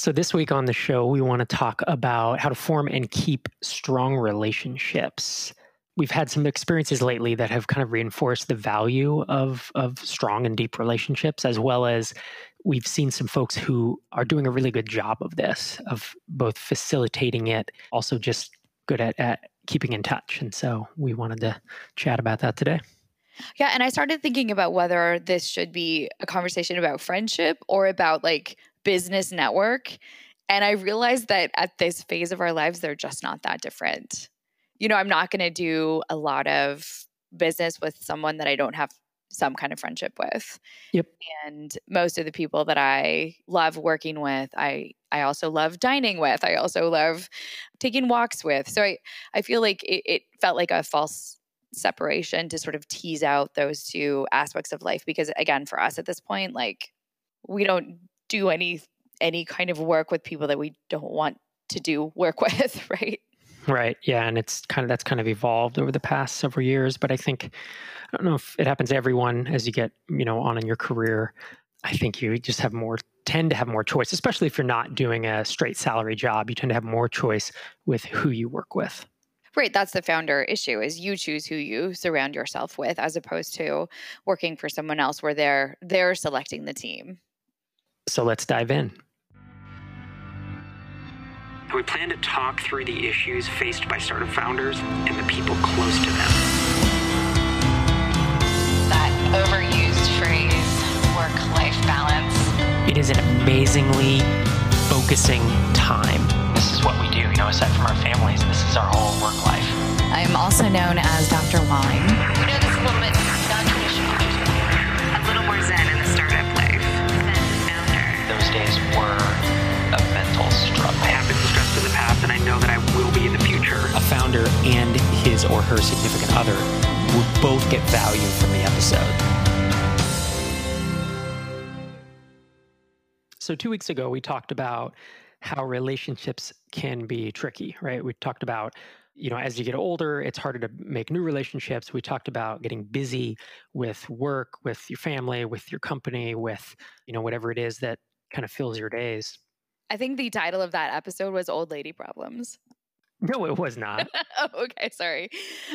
So, this week on the show, we want to talk about how to form and keep strong relationships. We've had some experiences lately that have kind of reinforced the value of, of strong and deep relationships, as well as we've seen some folks who are doing a really good job of this, of both facilitating it, also just good at, at keeping in touch. And so we wanted to chat about that today. Yeah. And I started thinking about whether this should be a conversation about friendship or about like business network. And I realized that at this phase of our lives, they're just not that different. You know, I'm not going to do a lot of business with someone that I don't have some kind of friendship with. Yep. And most of the people that I love working with, I I also love dining with. I also love taking walks with. So I I feel like it, it felt like a false separation to sort of tease out those two aspects of life because again for us at this point like we don't do any any kind of work with people that we don't want to do work with right Right. Yeah. And it's kind of that's kind of evolved over the past several years. But I think I don't know if it happens to everyone as you get, you know, on in your career. I think you just have more tend to have more choice, especially if you're not doing a straight salary job. You tend to have more choice with who you work with. Right, that's the founder issue is you choose who you surround yourself with as opposed to working for someone else where they're they're selecting the team. So let's dive in. We plan to talk through the issues faced by startup founders and the people close to them. That overused phrase, work life balance. It is an amazingly focusing time. This is what we do, you know, aside from our families, this is our whole work life. I'm also known as Dr. Wine. We know this is a little bit days were a mental struggle. I have been stressed in the past, and I know that I will be in the future. A founder and his or her significant other would both get value from the episode. So, two weeks ago, we talked about how relationships can be tricky, right? We talked about, you know, as you get older, it's harder to make new relationships. We talked about getting busy with work, with your family, with your company, with, you know, whatever it is that kind of fills your days. I think the title of that episode was Old Lady Problems. No, it was not. oh, okay, sorry.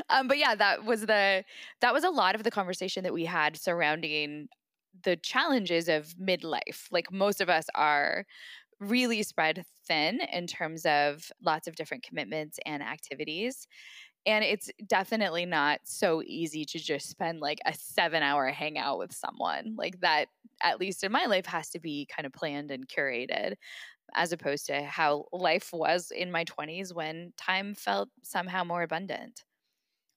Um, but yeah, that was the that was a lot of the conversation that we had surrounding the challenges of midlife. Like most of us are really spread thin in terms of lots of different commitments and activities. And it's definitely not so easy to just spend like a seven hour hangout with someone. Like that, at least in my life, has to be kind of planned and curated as opposed to how life was in my 20s when time felt somehow more abundant.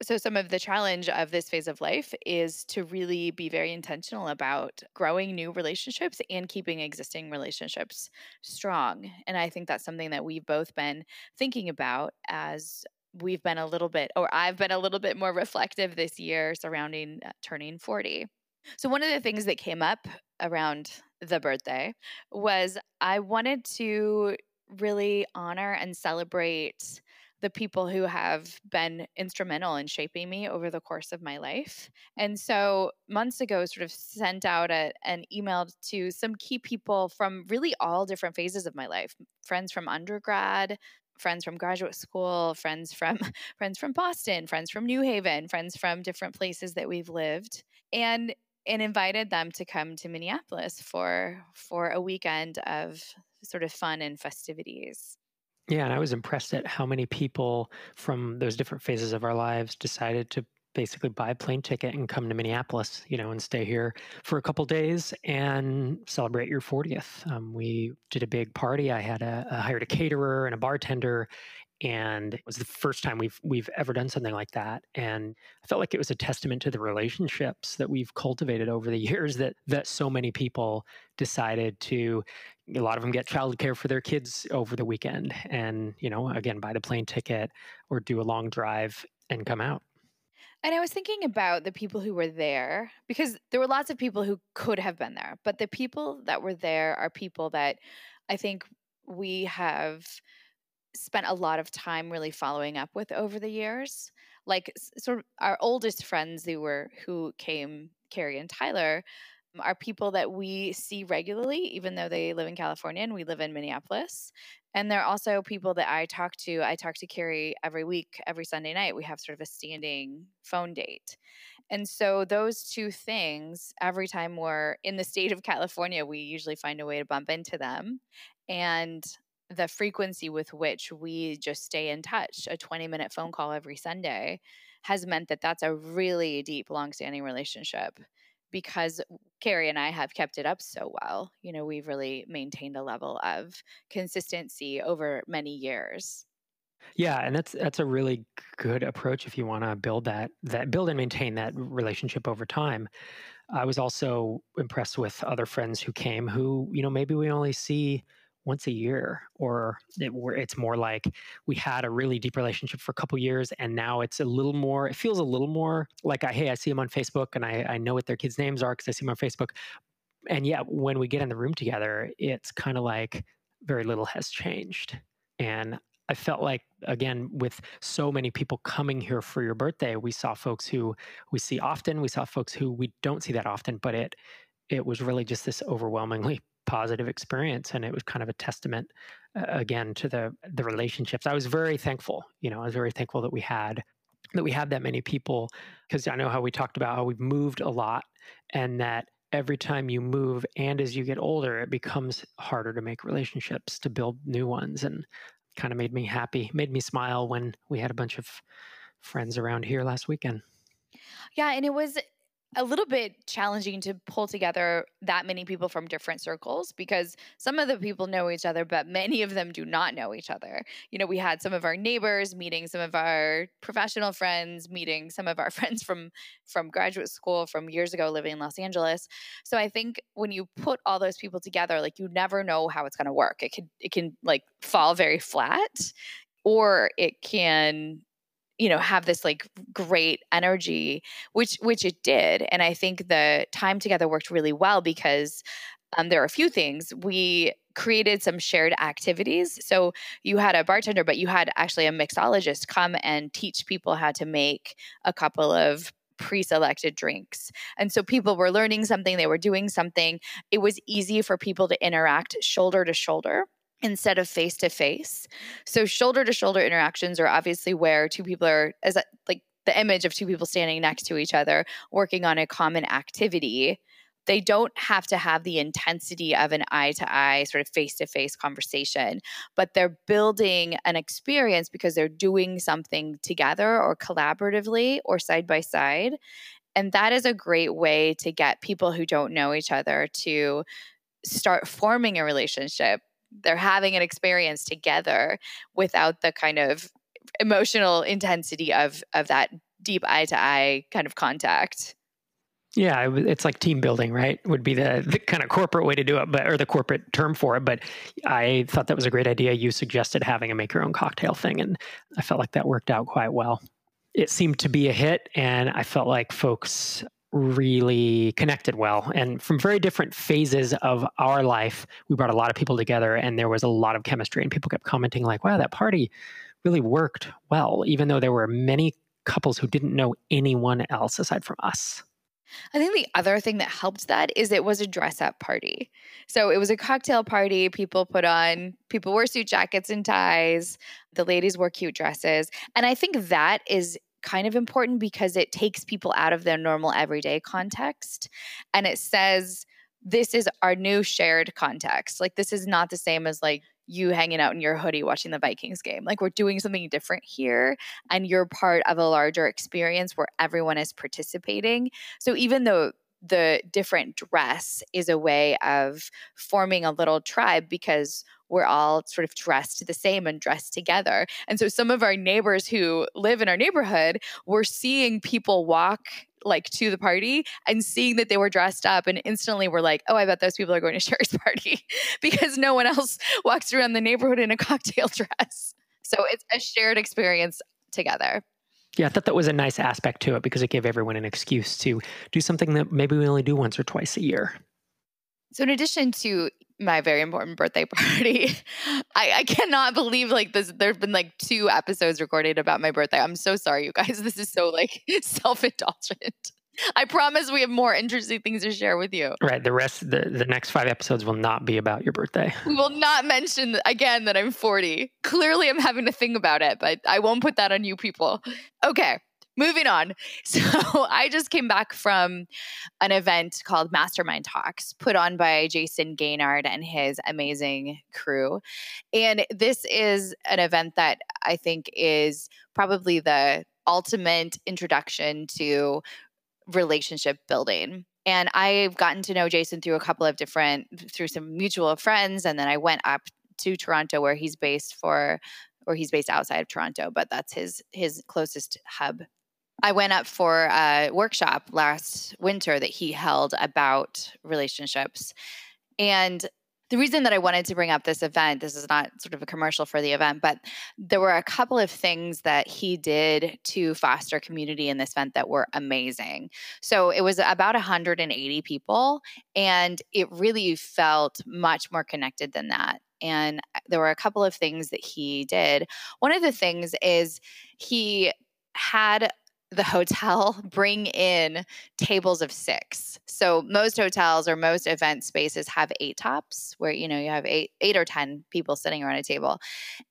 So, some of the challenge of this phase of life is to really be very intentional about growing new relationships and keeping existing relationships strong. And I think that's something that we've both been thinking about as we've been a little bit, or I've been a little bit more reflective this year surrounding uh, turning 40. So, one of the things that came up around the birthday was I wanted to really honor and celebrate the people who have been instrumental in shaping me over the course of my life. And so months ago, sort of sent out a, an email to some key people from really all different phases of my life friends from undergrad, friends from graduate school, friends from friends from Boston, friends from New Haven, friends from different places that we've lived. And and invited them to come to Minneapolis for for a weekend of sort of fun and festivities. Yeah, and I was impressed at how many people from those different phases of our lives decided to basically buy a plane ticket and come to Minneapolis, you know, and stay here for a couple days and celebrate your 40th. Um, we did a big party. I had a, a hired a caterer and a bartender, and it was the first time we've we've ever done something like that and i felt like it was a testament to the relationships that we've cultivated over the years that that so many people decided to a lot of them get childcare for their kids over the weekend and you know again buy the plane ticket or do a long drive and come out and I was thinking about the people who were there because there were lots of people who could have been there, but the people that were there are people that I think we have spent a lot of time really following up with over the years. Like sort of our oldest friends who were who came, Carrie and Tyler, are people that we see regularly, even though they live in California and we live in Minneapolis. And they're also people that I talk to. I talk to Carrie every week, every Sunday night. We have sort of a standing phone date. And so, those two things, every time we're in the state of California, we usually find a way to bump into them. And the frequency with which we just stay in touch, a 20 minute phone call every Sunday, has meant that that's a really deep, long-standing relationship because Carrie and I have kept it up so well. You know, we've really maintained a level of consistency over many years. Yeah, and that's that's a really good approach if you want to build that that build and maintain that relationship over time. I was also impressed with other friends who came who, you know, maybe we only see once a year or it, it's more like we had a really deep relationship for a couple years and now it's a little more it feels a little more like I, hey i see them on facebook and I, I know what their kids names are because i see them on facebook. And yeah when we get in the room together it's kind of like very little has changed. And I felt like again with so many people coming here for your birthday, we saw folks who we see often, we saw folks who we don't see that often, but it it was really just this overwhelmingly positive experience and it was kind of a testament uh, again to the the relationships. I was very thankful you know i was very thankful that we had that we had that many people because i know how we talked about how we've moved a lot and that every time you move and as you get older it becomes harder to make relationships to build new ones and kind of made me happy made me smile when we had a bunch of friends around here last weekend. Yeah and it was a little bit challenging to pull together that many people from different circles because some of the people know each other, but many of them do not know each other. You know, we had some of our neighbors meeting some of our professional friends, meeting some of our friends from from graduate school from years ago living in Los Angeles. So I think when you put all those people together, like you never know how it's to work. It can it can like fall very flat or it can you know have this like great energy which which it did and i think the time together worked really well because um, there are a few things. We created some shared activities. So you had a bartender but you had actually a mixologist come and teach people how to make a couple of pre-selected drinks. And so people were learning something they were doing something. It was easy for people to interact shoulder to shoulder instead of face to face. So shoulder to shoulder interactions are obviously where two people are as a, like the image of two people standing next to each other working on a common activity. They don't have to have the intensity of an eye to eye, sort of face to face conversation, but they're building an experience because they're doing something together or collaboratively or side by side. And that is a great way to get people who don't know each other to start forming a relationship they're having an experience together without the kind of emotional intensity of of that deep eye to eye kind of contact. Yeah, it's like team building, right? Would be the, the kind of corporate way to do it, but or the corporate term for it. But I thought that was a great idea. You suggested having a make your own cocktail thing, and I felt like that worked out quite well. It seemed to be a hit, and I felt like folks really connected well. And from very different phases of our life, we brought a lot of people together and there was a lot of chemistry. And people kept commenting, like, wow, that party really worked well, even though there were many couples who didn't know anyone else aside from us. I think the other thing that helped that is it was a dress up party. So it was a cocktail party. People put on, people wore suit jackets and ties. The ladies wore cute dresses. And I think that is kind of important because it takes people out of their normal everyday context and it says this is our new shared context. Like this is not the same as like you hanging out in your hoodie watching the Vikings game. Like we're doing something different here and you're part of a larger experience where everyone is participating. So even though the different dress is a way of forming a little tribe because we're all sort of dressed the same and dressed together. And so some of our neighbors who live in our neighborhood were seeing people walk like to the party and seeing that they were dressed up and instantly were like, oh, I bet those people are going to Sherry's party because no one else walks around the neighborhood in a cocktail dress. So it's a shared experience together. Yeah, I thought that was a nice aspect to it because it gave everyone an excuse to do something that maybe we only do once or twice a year. So, in addition to my very important birthday party. I, I cannot believe like this. There's been like two episodes recorded about my birthday. I'm so sorry, you guys. This is so like self indulgent. I promise we have more interesting things to share with you. Right. The rest, the, the next five episodes will not be about your birthday. We will not mention again that I'm 40. Clearly, I'm having to think about it, but I won't put that on you people. Okay. Moving on. So, I just came back from an event called Mastermind Talks, put on by Jason Gaignard and his amazing crew. And this is an event that I think is probably the ultimate introduction to relationship building. And I've gotten to know Jason through a couple of different, through some mutual friends. And then I went up to Toronto where he's based for, or he's based outside of Toronto, but that's his, his closest hub. I went up for a workshop last winter that he held about relationships. And the reason that I wanted to bring up this event, this is not sort of a commercial for the event, but there were a couple of things that he did to foster community in this event that were amazing. So it was about 180 people, and it really felt much more connected than that. And there were a couple of things that he did. One of the things is he had the hotel bring in tables of six. So most hotels or most event spaces have eight tops where you know you have eight eight or 10 people sitting around a table.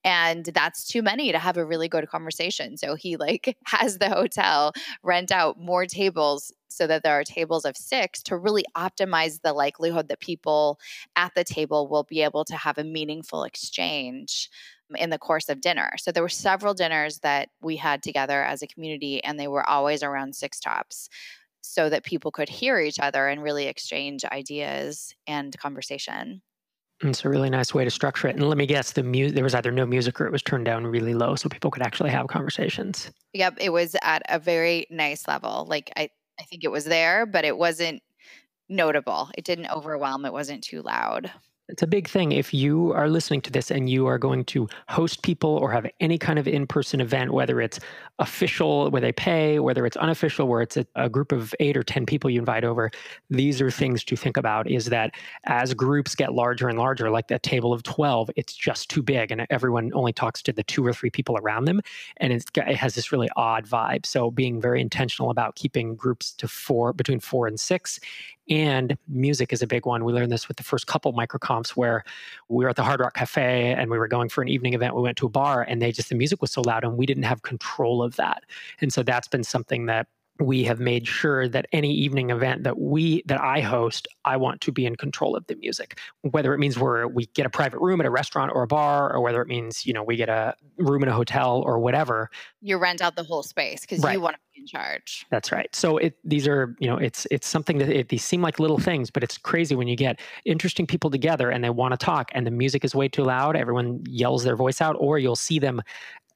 And that's too many to have a really good conversation. So he like has the hotel rent out more tables so that there are tables of 6 to really optimize the likelihood that people at the table will be able to have a meaningful exchange in the course of dinner. So there were several dinners that we had together as a community, and they were always around six tops so that people could hear each other and really exchange ideas and conversation. It's a really nice way to structure it. And let me guess, the mu- there was either no music or it was turned down really low so people could actually have conversations. Yep, it was at a very nice level. Like I, I think it was there, but it wasn't notable. It didn't overwhelm. It wasn't too loud. It's a big thing. If you are listening to this and you are going to host people or have any kind of in person event, whether it's official where they pay, whether it's unofficial where it's a, a, group of eight or 10 people you invite over, these are things to think about is that as groups get larger and larger, like that table of 12, it's just too big and everyone only talks to the two or three people around them. And it has this really odd vibe. So being very intentional about keeping groups to four, between four and six and music is a big one. We learned this with the first couple microconfs where we were at the Hard Rock Cafe and we were going for an evening event. We went to a bar and they just, the music was so loud and we didn't have control of that. And so that's been something that we have made sure that any evening event that we that I host, I want to be in control of the music. Whether it means we're we get a private room at a restaurant or a bar, or whether it means you know we get a room in a hotel or whatever. You rent out the whole space because right. you want to in charge. That's right. So it these are you know it's it's something that it, these seem like little things, but it's crazy when you get interesting people together and they want to talk and the music is way too loud. Everyone yells their voice out, or you'll see them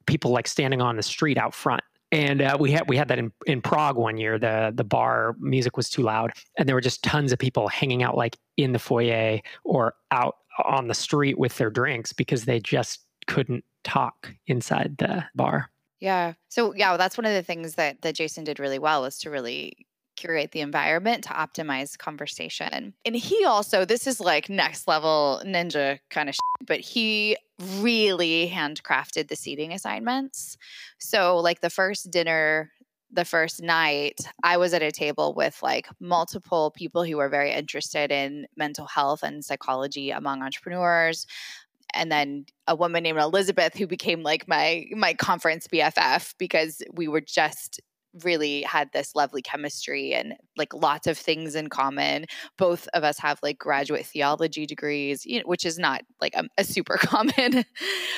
people like standing on the street out front and uh, we had we had that in, in Prague one year. The the bar music was too loud, and there were just tons of people hanging out like in the foyer or out on the street with their drinks because they just couldn't talk inside the bar. Yeah. So yeah, that's one of the things that that Jason did really well was to really curate the environment to optimize conversation. And he also, this is like next level ninja kind of shit, but he really handcrafted the seating assignments. So, like the first dinner, the first night, I was at a table with like multiple people who were very interested in mental health and psychology among entrepreneurs and then a woman named Elizabeth who became like my my conference BFF because we were just really had this lovely chemistry and like lots of things in common. Both of us have like graduate theology degrees, you know, which is not like a, a super common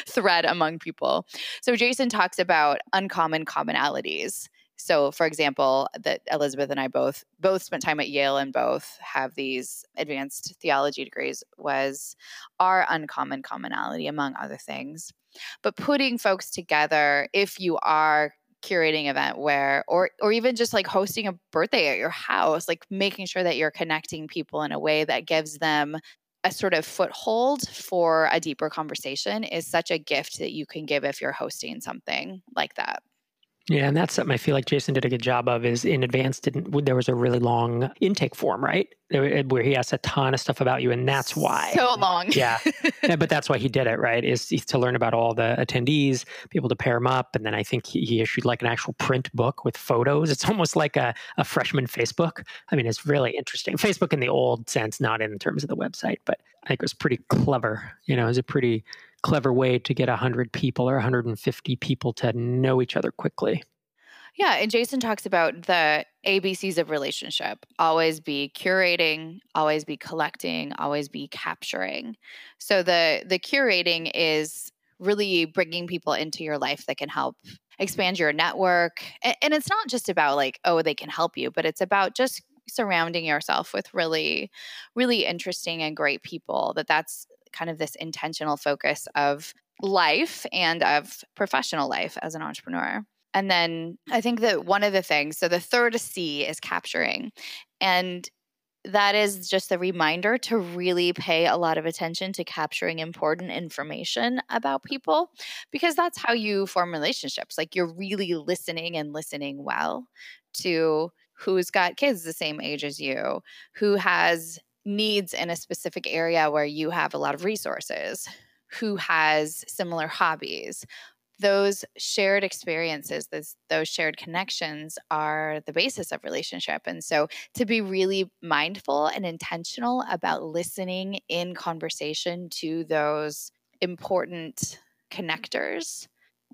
thread among people. So Jason talks about uncommon commonalities. So, for example, that Elizabeth and I both both spent time at Yale and both have these advanced theology degrees was our uncommon commonality among other things. But putting folks together, if you are curating event where or or even just like hosting a birthday at your house like making sure that you're connecting people in a way that gives them a sort of foothold for a deeper conversation is such a gift that you can give if you're hosting something like that Yeah, and that's something I feel like Jason did a good job of. Is in advance didn't there was a really long intake form, right, eh, where he asked a ton of stuff about you, and that's why. So long. yeah, yeah, but that's why he did it, right? Is to learn about all the attendees, be able to pair them up, and then I think he, he issued like an actual print book with photos. It's almost like a, a freshman Facebook. I mean, it's really interesting. Facebook in the old sense, not in terms of the website, but I think it was pretty clever. You know, it was a pretty clever way to get 100 people or 150 people to know each other quickly. Yeah, and Jason talks about the ABCs of relationship. Always be curating, always be collecting, always be capturing. So the the curating is really bringing people into your life that can help expand your network. And, and it's not just about like oh they can help you, but it's about just surrounding yourself with really really interesting and great people that that's kind of this intentional focus of life and of professional life as an entrepreneur. And then I think that one of the things, so the third C is capturing. And that is just a reminder to really pay a lot of attention to capturing important information about people because that's how you form relationships. Like you're really listening and listening well to who's got kids the same age as you, who has needs in a specific area where you have a lot of resources, who has similar hobbies. Those shared experiences, those, those shared connections are the basis of relationship. And so to be really mindful and intentional about listening in conversation to those important connectors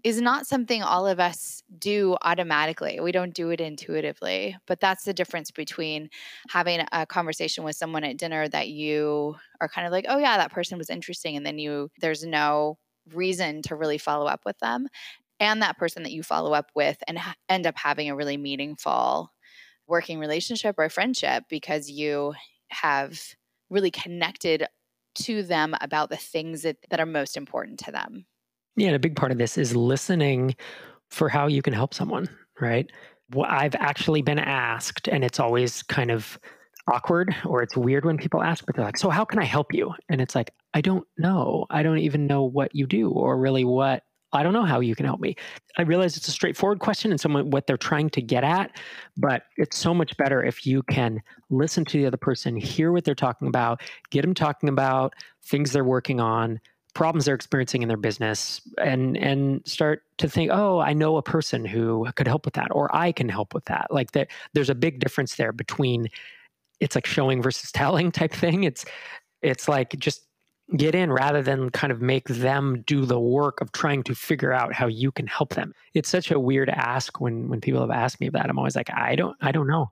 is not something all of us do automatically. We don't do it intuitively. But that's the difference between having a conversation with someone at dinner that you are kind of like, "Oh yeah, that person was interesting," and then you there's no reason to really follow up with them, and that person that you follow up with and ha- end up having a really meaningful working relationship or friendship because you have really connected to them about the things that, that are most important to them. Yeah, and a big part of this is listening for how you can help someone, right? Well, I've actually been asked, and it's always kind of awkward or it's weird when people ask, but they're like, So, how can I help you? And it's like, I don't know. I don't even know what you do or really what. I don't know how you can help me. I realize it's a straightforward question and someone what they're trying to get at, but it's so much better if you can listen to the other person, hear what they're talking about, get them talking about things they're working on, problems they're experiencing in their business and and start to think oh i know a person who could help with that or i can help with that. Like that there's a big difference there between it's like showing versus telling type thing. It's it's like just get in rather than kind of make them do the work of trying to figure out how you can help them. It's such a weird ask when when people have asked me that. I'm always like i don't i don't know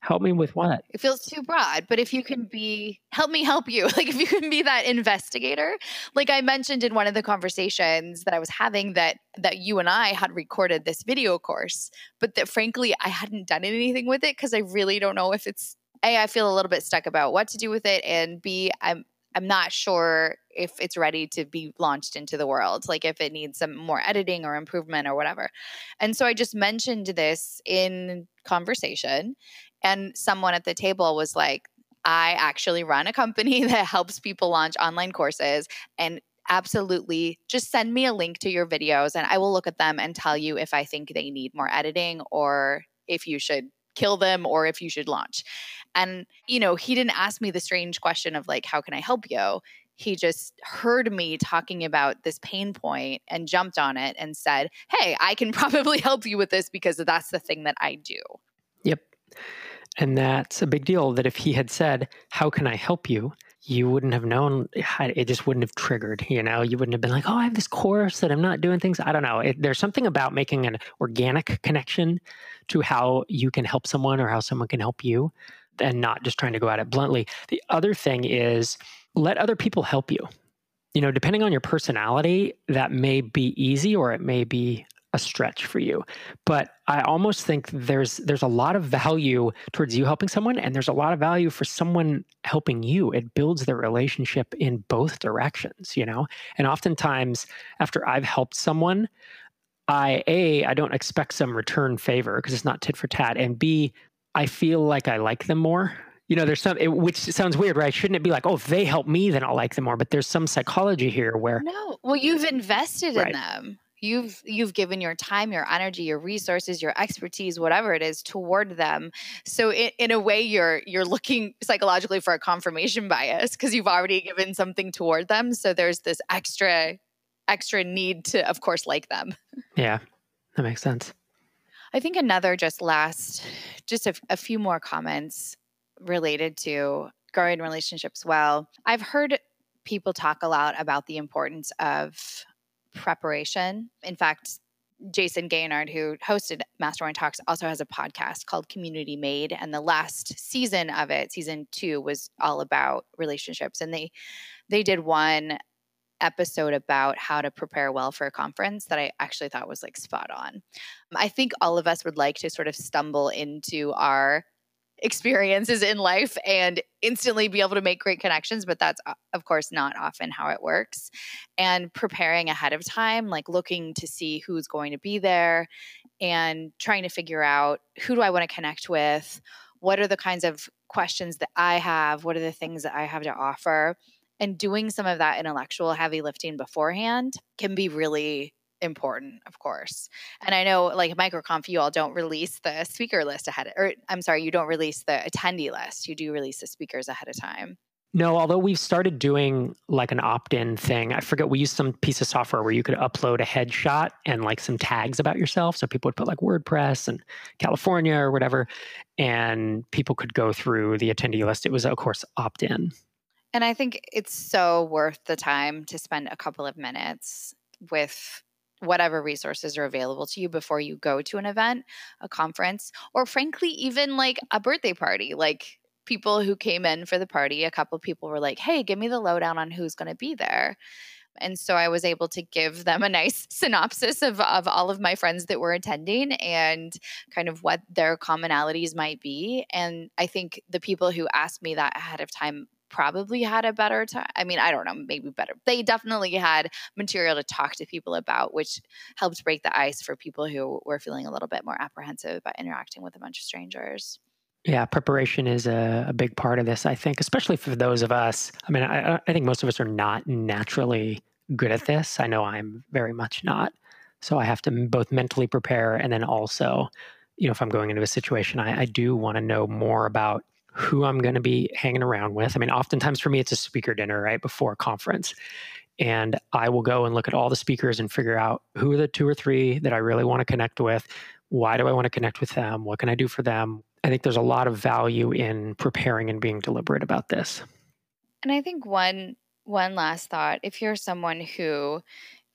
help me with what? It feels too broad but if you can be help me help you. Like if you can be that investigator. Like i mentioned in one of the conversations that i was having that that you and i had recorded this video course but that frankly i hadn't done anything with it because i really don't know if it's a i feel a little bit stuck about what to do with it and b i'm i'm not sure if it's ready to be launched into the world like if it needs some more editing or improvement or whatever. And so i just mentioned this in conversation and someone at the table was like, I actually run a company that helps people launch online courses and absolutely just send me a link to your videos and I will look at them and tell you if I think they need more editing or if you should kill them or if you should launch. And, you know, he didn't ask me the strange question of like, how can I help you? He just heard me talking about this pain point and jumped on it and said, Hey, I can probably help you with this because that's the thing that I do. Yep. And that's a big deal that if he had said, How can I help you? you wouldn't have known. It just wouldn't have triggered. You know, you wouldn't have been like, "Oh, I have this course that I'm not doing things." I don't know. It, there's something about making an organic connection to how you can help someone or how someone can help you, and not just trying to go at it bluntly. The other thing is let other people help you. You know, depending on your personality, that may be easy or it may be a stretch for you. But I almost think there's there's a lot of value towards you helping someone and there's a lot of value for someone helping you. It builds the relationship in both directions, you know? And oftentimes after I've helped someone, I a I don't expect some return favor because it's not tit for tat and b I feel like I like them more you know, there's some, it, which sounds weird, right? Shouldn't it be like, oh, if they help me, then I'll like them more? But there's some psychology here where. No. Well, you've invested right. in them you've you've given your time your energy your resources your expertise whatever it is toward them. So in, in a way you're you're looking psychologically for a confirmation bias because you've already given something toward them. So there's this extra extra need to of course like them. Yeah, that makes sense. i think another just last just a, a few more comments related to growing relationships well. I've heard people talk a lot about the importance of preparation. In fact, Jason Gaignard, who hosted Mastermind Talks, also has a podcast called Community Made. And the last season of it, season two, was all about relationships. And they they did one episode about how to prepare well for a conference that I actually thought was like spot on. I think all of us would like to sort of stumble into our experiences in life and instantly be able to make great connections but that's uh, of course not often how it works. And preparing ahead of time like looking to see who's going to be there and trying to figure out who do i want to connect with what are the kinds of questions that i have what are the things that i have to offer and doing some of that intellectual heavy lifting beforehand can be really important, of course. And I know, like MicroConf, you all don't release the speaker list ahead, of, or I'm sorry, you don't release the attendee list. You do release the speakers ahead of time. No, although we've started doing like an opt in thing. I forget, we used some piece of software where you could upload a headshot and like some tags about yourself. So people would put like WordPress and California or whatever, and people could go through the attendee list. It was, of course, opt in. And I think it's so worth the time to spend a couple of minutes with whatever resources are available to you before you go to an event, a conference, or frankly, even like a birthday party. Like people who came in for the party, a couple people were like, hey, give me the lowdown on who's going to be there. And so I was able to give them a nice synopsis of, of all of my friends that were attending and kind of what their commonalities might be. And I think the people who asked me that ahead of time probably had a better time. I mean, I don't know, maybe better. They definitely had material to talk to people about, which helped break the ice for people who were feeling a little bit more apprehensive about interacting with a bunch of strangers. Yeah, preparation is a, a big part of this, I think, especially for those of us. I mean, I, I think most of us are not naturally good at this. I know I'm very much not. So I have to both mentally prepare and then also, you know, if I'm going into a situation, I, I do want to know more about who I'm going to be hanging around with. I mean, oftentimes for me, it's a speaker dinner right before a conference. And I will go and look at all the speakers and figure out who are the two or three that I really want to connect with. Why do I want to connect with them? What can I do for them? I think there's a lot of value in preparing and being deliberate about this. And I think one one last thought, if you're someone who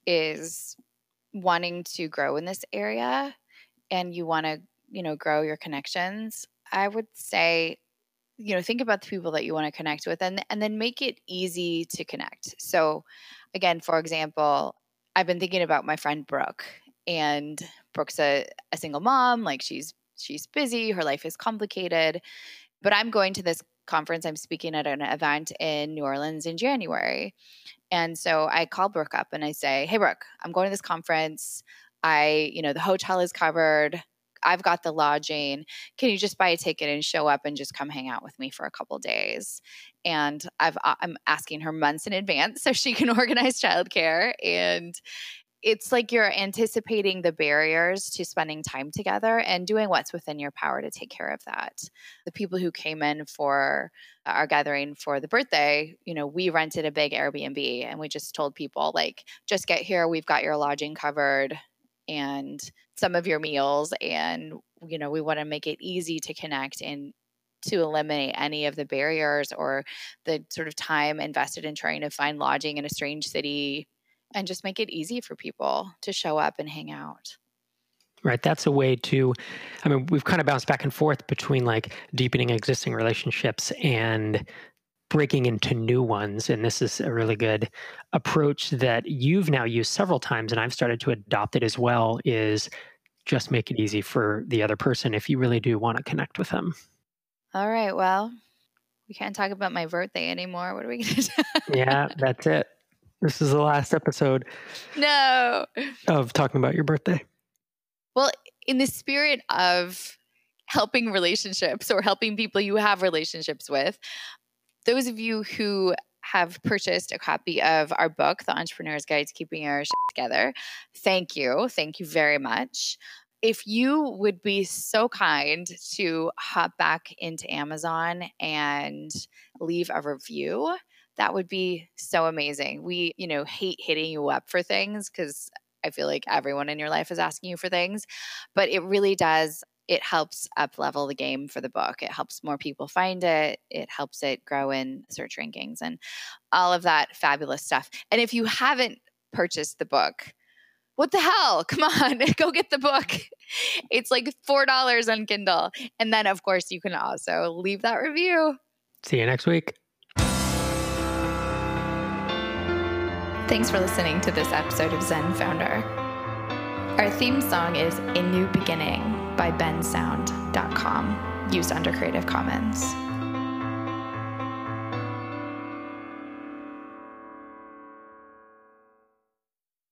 is wanting to grow in this area and you want to, you know, grow your connections, I would say you know think about the people that you want to connect with and and then make it easy to connect. So again for example i've been thinking about my friend brooke and brooke's a, a single mom like she's she's busy her life is complicated but i'm going to this conference i'm speaking at an event in new orleans in january and so i call brooke up and i say hey brooke i'm going to this conference. I you know the hotel is covered I've got the lodging. Can you just buy a ticket and show up and just come hang out with me for a couple days? And I've uh, I'm asking her months in advance so she can organize childcare and it's like you're anticipating the barriers to spending time together and doing what's within your power to take care of that. The people who came in for our gathering for the birthday, you know, we rented a big Airbnb and we just told people, like, just get here. We've got your lodging covered and some of your meals and you know we want to make it easy to connect and to eliminate any of the barriers or the sort of time invested in trying to find lodging in a strange city and just make it easy for people to show up and hang out. Right that's a way to i mean we've kind of bounced back and forth between like deepening existing relationships and breaking into new ones. And this is a really good approach that you've now used several times, and I've started to adopt it as well. Is just make it easy for the other person if you really do want to connect with them. All right. Well, we can't talk about my birthday anymore. What are we going to do? yeah, that's it. This is the last episode. No. Of talking about your birthday. Well, in the spirit of helping relationships or helping people you have relationships with, those of you who have purchased a copy of our book, The Entrepreneur's Guide to Keeping Your Shit Together, thank you. Thank you very much. If you would be so kind to hop back into Amazon and leave a review, that would be so amazing. We, you know, hate hitting you up for things because I feel like everyone in your life is asking you for things, but it really does it helps up level the game for the book. It helps more people find it. It helps it grow in search rankings and all of that fabulous stuff. And if you haven't purchased the book, what the hell? Come on, go get the book. It's like $4 on Kindle. And then, of course, you can also leave that review. See you next week. Thanks for listening to this episode of Zen Founder. Our theme song is A New Beginning by bensound.com, used under Creative Commons.